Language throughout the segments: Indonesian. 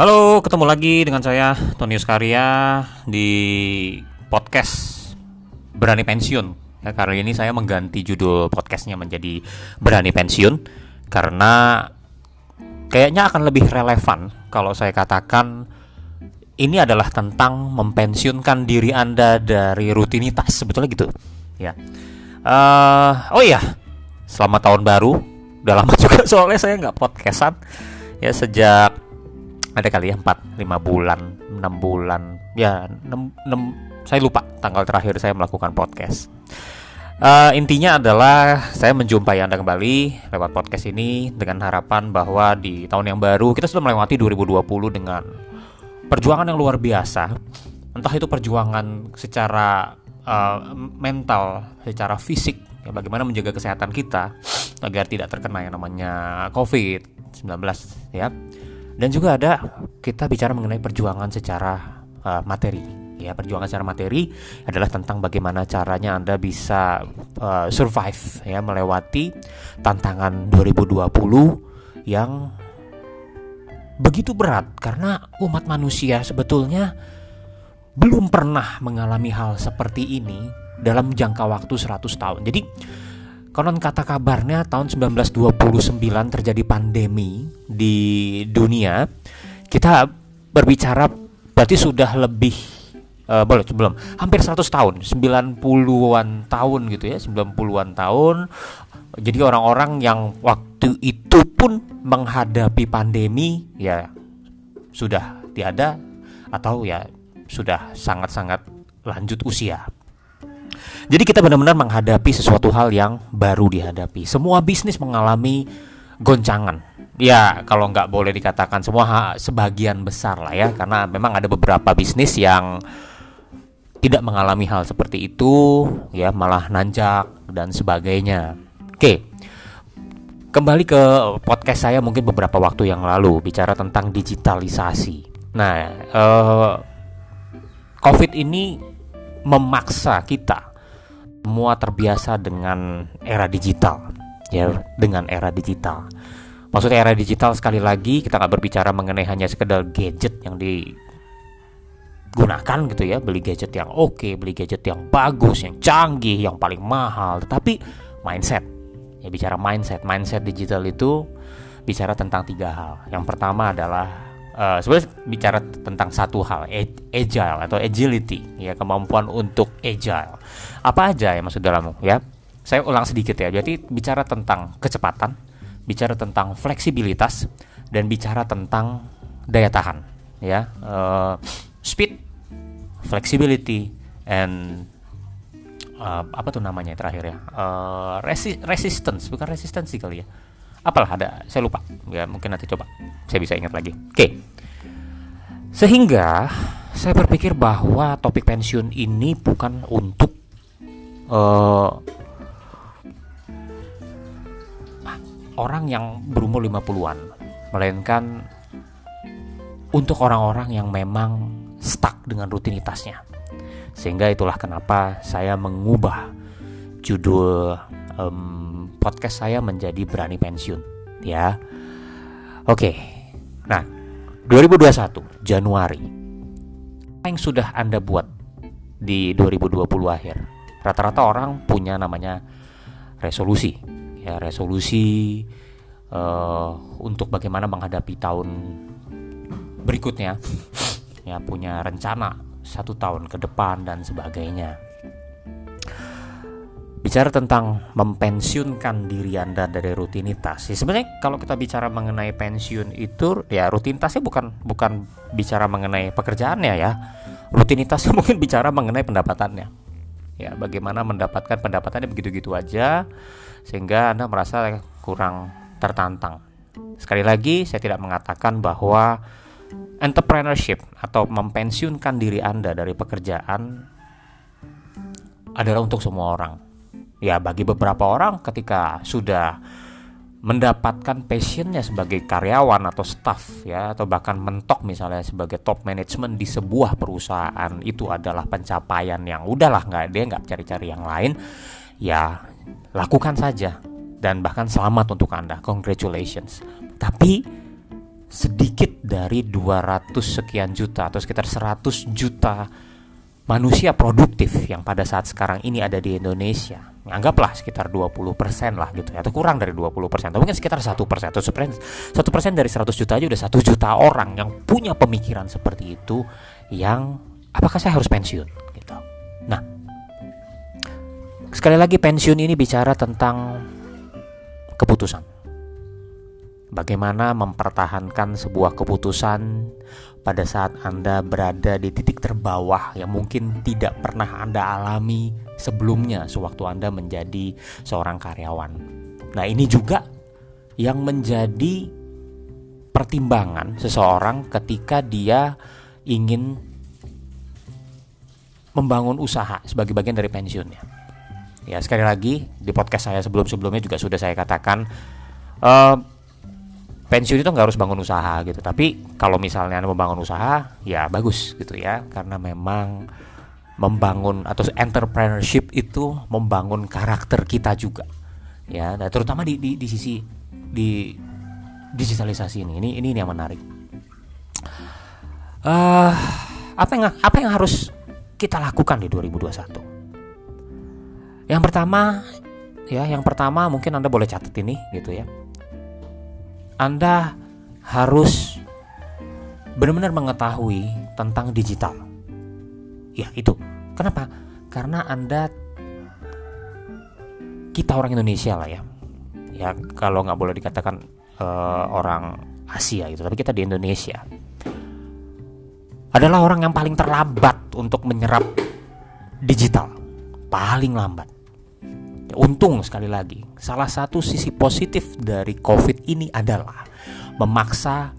Halo, ketemu lagi dengan saya Tony Karya di podcast Berani Pensiun. Ya, kali ini saya mengganti judul podcastnya menjadi Berani Pensiun karena kayaknya akan lebih relevan kalau saya katakan ini adalah tentang mempensiunkan diri Anda dari rutinitas sebetulnya gitu. Ya. Uh, oh iya, selamat tahun baru. Udah lama juga soalnya saya nggak podcastan ya sejak ada kali ya 4 5 bulan 6 bulan. Ya 6, 6 saya lupa tanggal terakhir saya melakukan podcast. Uh, intinya adalah saya menjumpai anda kembali lewat podcast ini dengan harapan bahwa di tahun yang baru kita sudah melewati 2020 dengan perjuangan yang luar biasa. Entah itu perjuangan secara uh, mental secara fisik ya bagaimana menjaga kesehatan kita agar tidak terkena yang namanya covid 19 ya dan juga ada kita bicara mengenai perjuangan secara uh, materi. Ya, perjuangan secara materi adalah tentang bagaimana caranya Anda bisa uh, survive ya melewati tantangan 2020 yang begitu berat karena umat manusia sebetulnya belum pernah mengalami hal seperti ini dalam jangka waktu 100 tahun. Jadi Konon kata kabarnya tahun 1929 terjadi pandemi di dunia. Kita berbicara berarti sudah lebih uh, boleh belum. Hampir 100 tahun 90-an tahun gitu ya 90-an tahun. Jadi orang-orang yang waktu itu pun menghadapi pandemi ya sudah tiada atau ya sudah sangat-sangat lanjut usia jadi kita benar-benar menghadapi sesuatu hal yang baru dihadapi. Semua bisnis mengalami goncangan. Ya kalau nggak boleh dikatakan semua sebagian besar lah ya, karena memang ada beberapa bisnis yang tidak mengalami hal seperti itu, ya malah nanjak dan sebagainya. Oke, kembali ke podcast saya mungkin beberapa waktu yang lalu bicara tentang digitalisasi. Nah, eh, COVID ini memaksa kita semua terbiasa dengan era digital ya dengan era digital. Maksudnya era digital sekali lagi kita nggak berbicara mengenai hanya sekedar gadget yang digunakan gitu ya beli gadget yang oke beli gadget yang bagus yang canggih yang paling mahal tetapi mindset. Ya bicara mindset mindset digital itu bicara tentang tiga hal. Yang pertama adalah uh, sebenarnya bicara tentang satu hal agile atau agility ya kemampuan untuk agile. Apa aja ya maksud dalam ya? Saya ulang sedikit ya jadi bicara tentang kecepatan bicara tentang fleksibilitas dan bicara tentang daya tahan ya. Uh, speed flexibility and uh, apa tuh namanya terakhir ya? Uh, resi resistance bukan resistensi kali ya? Apalah ada saya lupa. Ya mungkin nanti coba saya bisa ingat lagi. Oke sehingga saya berpikir bahwa topik pensiun ini bukan untuk uh, orang yang berumur 50-an melainkan untuk orang-orang yang memang stuck dengan rutinitasnya sehingga itulah kenapa saya mengubah judul um, podcast saya menjadi berani pensiun ya. Oke. Nah, 2021 Januari. Apa yang sudah Anda buat di 2020 akhir? Rata-rata orang punya namanya resolusi. Ya, resolusi uh, untuk bagaimana menghadapi tahun berikutnya. ya, punya rencana satu tahun ke depan dan sebagainya bicara tentang mempensiunkan diri Anda dari rutinitas. Ya, sebenarnya kalau kita bicara mengenai pensiun itu ya rutinitasnya bukan bukan bicara mengenai pekerjaannya ya. Rutinitasnya mungkin bicara mengenai pendapatannya. Ya, bagaimana mendapatkan pendapatannya begitu-gitu aja sehingga Anda merasa kurang tertantang. Sekali lagi saya tidak mengatakan bahwa entrepreneurship atau mempensiunkan diri Anda dari pekerjaan adalah untuk semua orang ya bagi beberapa orang ketika sudah mendapatkan passionnya sebagai karyawan atau staff ya atau bahkan mentok misalnya sebagai top management di sebuah perusahaan itu adalah pencapaian yang udahlah nggak dia nggak cari-cari yang lain ya lakukan saja. Dan bahkan selamat untuk anda. Congratulations. Tapi sedikit dari 200 sekian juta atau sekitar 100 juta manusia produktif yang pada saat sekarang ini ada di Indonesia. Anggaplah sekitar 20% lah gitu ya atau kurang dari 20% atau mungkin sekitar 1% atau 1% persen dari 100 juta aja udah 1 juta orang yang punya pemikiran seperti itu yang apakah saya harus pensiun gitu. Nah, sekali lagi pensiun ini bicara tentang keputusan. Bagaimana mempertahankan sebuah keputusan pada saat Anda berada di titik terbawah yang mungkin tidak pernah Anda alami sebelumnya sewaktu Anda menjadi seorang karyawan. Nah, ini juga yang menjadi pertimbangan seseorang ketika dia ingin membangun usaha sebagai bagian dari pensiunnya. Ya, sekali lagi di podcast saya sebelum-sebelumnya juga sudah saya katakan uh, pensiun itu nggak harus bangun usaha gitu. Tapi kalau misalnya anda membangun usaha ya bagus gitu ya. Karena memang membangun atau entrepreneurship itu membangun karakter kita juga. Ya nah, terutama di, di, di sisi di digitalisasi ini. Ini ini, yang menarik. Uh, apa yang apa yang harus kita lakukan di 2021 yang pertama ya yang pertama mungkin anda boleh catat ini gitu ya anda harus benar-benar mengetahui tentang digital. Ya, itu. Kenapa? Karena Anda kita orang Indonesia lah ya. Ya, kalau nggak boleh dikatakan uh, orang Asia itu, tapi kita di Indonesia adalah orang yang paling terlambat untuk menyerap digital. Paling lambat. Untung sekali lagi, salah satu sisi positif dari COVID ini adalah memaksa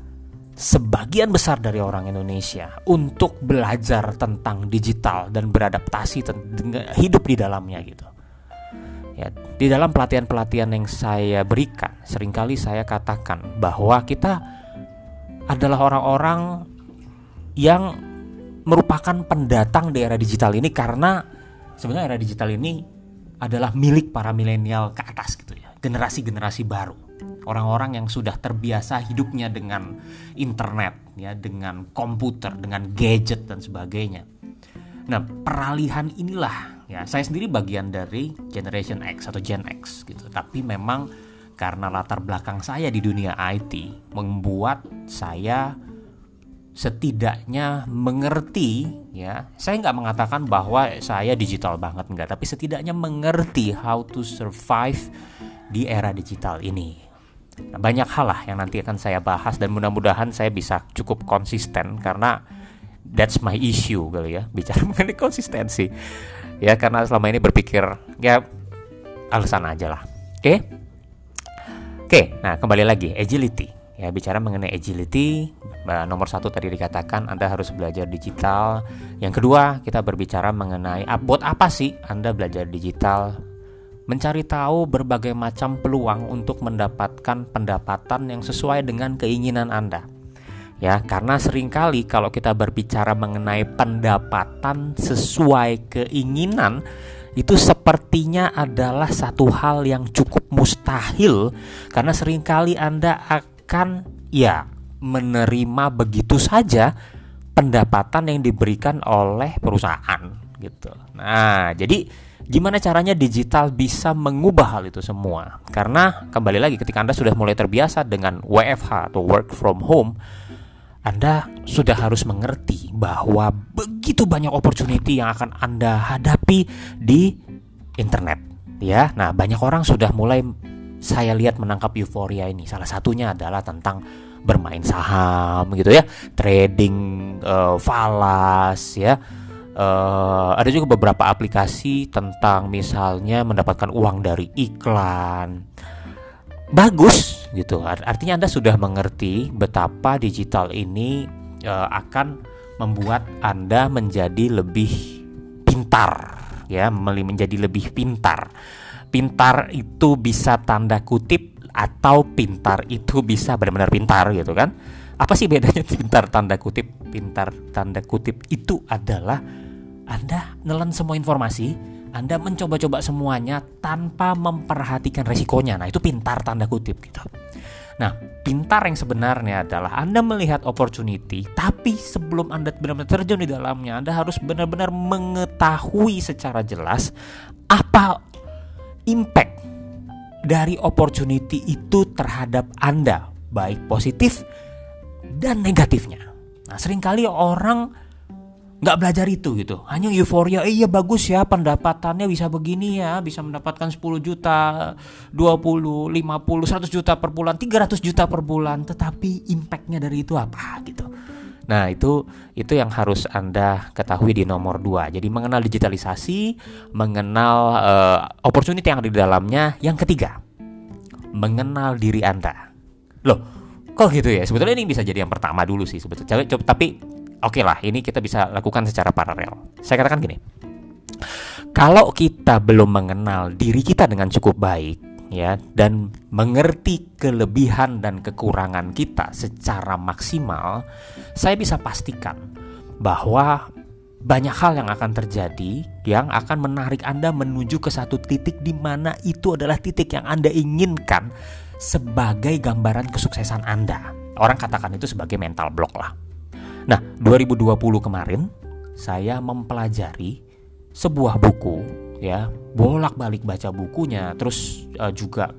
sebagian besar dari orang Indonesia untuk belajar tentang digital dan beradaptasi hidup di dalamnya gitu. Ya, di dalam pelatihan-pelatihan yang saya berikan, sering kali saya katakan bahwa kita adalah orang-orang yang merupakan pendatang di era digital ini karena sebenarnya era digital ini adalah milik para milenial ke atas gitu ya, generasi-generasi baru. Orang-orang yang sudah terbiasa hidupnya dengan internet ya, dengan komputer, dengan gadget dan sebagainya. Nah, peralihan inilah ya, saya sendiri bagian dari generation X atau Gen X gitu. Tapi memang karena latar belakang saya di dunia IT membuat saya setidaknya mengerti ya saya nggak mengatakan bahwa saya digital banget nggak tapi setidaknya mengerti how to survive di era digital ini nah, banyak hal lah yang nanti akan saya bahas dan mudah-mudahan saya bisa cukup konsisten karena that's my issue kali ya bicara mengenai konsistensi ya karena selama ini berpikir ya alasan aja lah oke okay? oke okay, nah kembali lagi agility Ya, bicara mengenai agility, nomor satu tadi dikatakan Anda harus belajar digital. Yang kedua, kita berbicara mengenai ah, buat apa sih Anda belajar digital? Mencari tahu berbagai macam peluang untuk mendapatkan pendapatan yang sesuai dengan keinginan Anda. Ya, karena sering kali kalau kita berbicara mengenai pendapatan sesuai keinginan, itu sepertinya adalah satu hal yang cukup mustahil karena sering kali Anda akan ya menerima begitu saja pendapatan yang diberikan oleh perusahaan gitu. Nah, jadi gimana caranya digital bisa mengubah hal itu semua? Karena kembali lagi ketika Anda sudah mulai terbiasa dengan WFH atau work from home, Anda sudah harus mengerti bahwa begitu banyak opportunity yang akan Anda hadapi di internet ya. Nah, banyak orang sudah mulai saya lihat menangkap euforia ini. Salah satunya adalah tentang bermain saham gitu ya, trading uh, falas ya. Uh, ada juga beberapa aplikasi tentang misalnya mendapatkan uang dari iklan. Bagus gitu. Artinya Anda sudah mengerti betapa digital ini uh, akan membuat Anda menjadi lebih pintar ya, menjadi lebih pintar pintar itu bisa tanda kutip atau pintar itu bisa benar-benar pintar gitu kan apa sih bedanya pintar? Tanda kutip pintar tanda kutip itu adalah anda nelen semua informasi anda mencoba-coba semuanya tanpa memperhatikan resikonya. Nah itu pintar tanda kutip gitu. Nah, pintar yang sebenarnya adalah Anda melihat opportunity, tapi sebelum Anda benar-benar terjun di dalamnya, Anda harus benar-benar mengetahui secara jelas apa impact dari opportunity itu terhadap Anda, baik positif dan negatifnya. Nah, sering kali orang nggak belajar itu gitu. Hanya euforia eh, iya bagus ya pendapatannya bisa begini ya bisa mendapatkan 10 juta 20 50 100 juta per bulan 300 juta per bulan. Tetapi impactnya dari itu apa gitu. Nah itu itu yang harus anda ketahui di nomor 2 Jadi mengenal digitalisasi Mengenal uh, opportunity yang ada di dalamnya. Yang ketiga Mengenal diri anda. Loh kok gitu ya Sebetulnya ini bisa jadi yang pertama dulu sih sebetulnya Tapi oke okay lah ini kita bisa lakukan secara paralel. Saya katakan gini, kalau kita belum mengenal diri kita dengan cukup baik ya dan mengerti kelebihan dan kekurangan kita secara maksimal, saya bisa pastikan bahwa banyak hal yang akan terjadi yang akan menarik Anda menuju ke satu titik di mana itu adalah titik yang Anda inginkan sebagai gambaran kesuksesan Anda. Orang katakan itu sebagai mental block lah. Nah, 2020 kemarin saya mempelajari sebuah buku ya, bolak-balik baca bukunya, terus uh, juga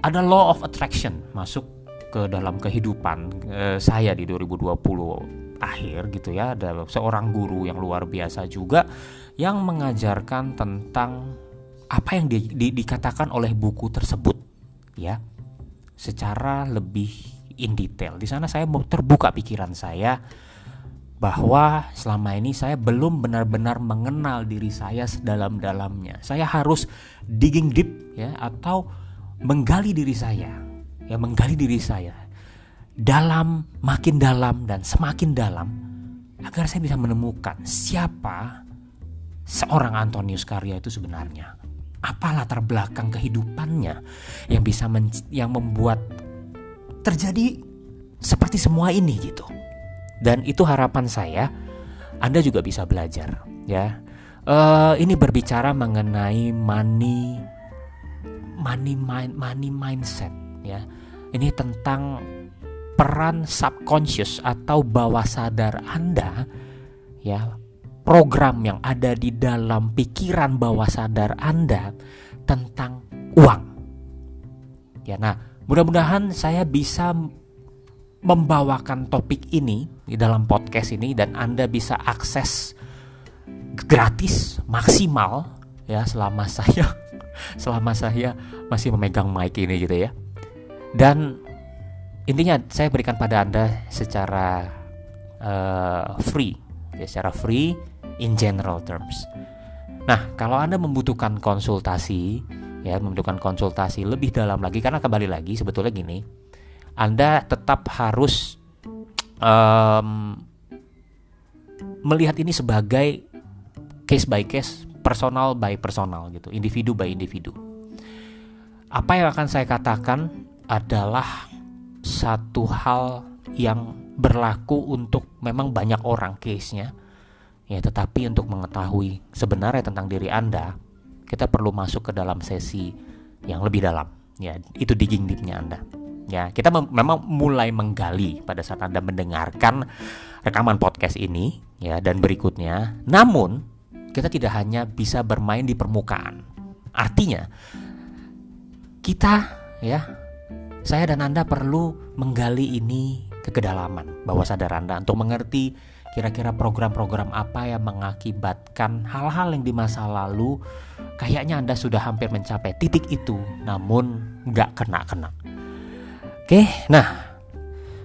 ada law of attraction masuk ke dalam kehidupan uh, saya di 2020 akhir gitu ya. Ada seorang guru yang luar biasa juga yang mengajarkan tentang apa yang di, di, dikatakan oleh buku tersebut ya secara lebih in detail. Di sana saya mau terbuka pikiran saya bahwa selama ini saya belum benar-benar mengenal diri saya sedalam-dalamnya. Saya harus digging deep ya atau menggali diri saya. Ya, menggali diri saya dalam makin dalam dan semakin dalam agar saya bisa menemukan siapa seorang Antonius Karya itu sebenarnya. Apa latar belakang kehidupannya yang bisa yang membuat terjadi seperti semua ini gitu. Dan itu harapan saya Anda juga bisa belajar ya. Uh, ini berbicara mengenai money money mind money mindset ya. Ini tentang peran subconscious atau bawah sadar Anda ya program yang ada di dalam pikiran bawah sadar Anda tentang uang. Ya, nah, Mudah-mudahan saya bisa membawakan topik ini di dalam podcast ini dan Anda bisa akses gratis maksimal ya selama saya selama saya masih memegang mic ini gitu ya. Dan intinya saya berikan pada Anda secara uh, free ya secara free in general terms. Nah, kalau Anda membutuhkan konsultasi ya membutuhkan konsultasi lebih dalam lagi karena kembali lagi sebetulnya gini Anda tetap harus um, melihat ini sebagai case by case personal by personal gitu individu by individu apa yang akan saya katakan adalah satu hal yang berlaku untuk memang banyak orang case-nya ya tetapi untuk mengetahui sebenarnya tentang diri Anda kita perlu masuk ke dalam sesi yang lebih dalam. Ya itu digging deepnya anda. Ya kita mem memang mulai menggali pada saat anda mendengarkan rekaman podcast ini ya dan berikutnya. Namun kita tidak hanya bisa bermain di permukaan. Artinya kita ya saya dan anda perlu menggali ini ke kedalaman bawah sadar anda untuk mengerti kira-kira program-program apa yang mengakibatkan hal-hal yang di masa lalu kayaknya Anda sudah hampir mencapai titik itu namun nggak kena-kena. Oke, nah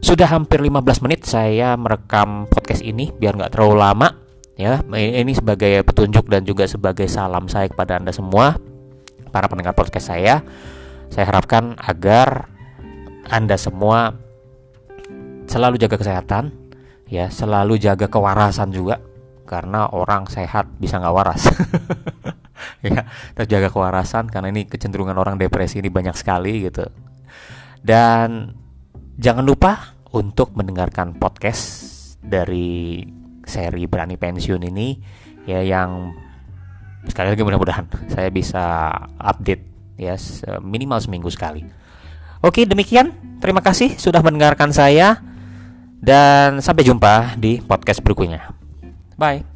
sudah hampir 15 menit saya merekam podcast ini biar nggak terlalu lama ya. Ini sebagai petunjuk dan juga sebagai salam saya kepada Anda semua para pendengar podcast saya. Saya harapkan agar Anda semua selalu jaga kesehatan, ya selalu jaga kewarasan juga karena orang sehat bisa nggak waras. Ya kewarasan karena ini kecenderungan orang depresi ini banyak sekali gitu. Dan jangan lupa untuk mendengarkan podcast dari seri berani pensiun ini ya yang sekali lagi mudah-mudahan saya bisa update ya minimal seminggu sekali. Oke, demikian. Terima kasih sudah mendengarkan saya dan sampai jumpa di podcast berikutnya. Bye.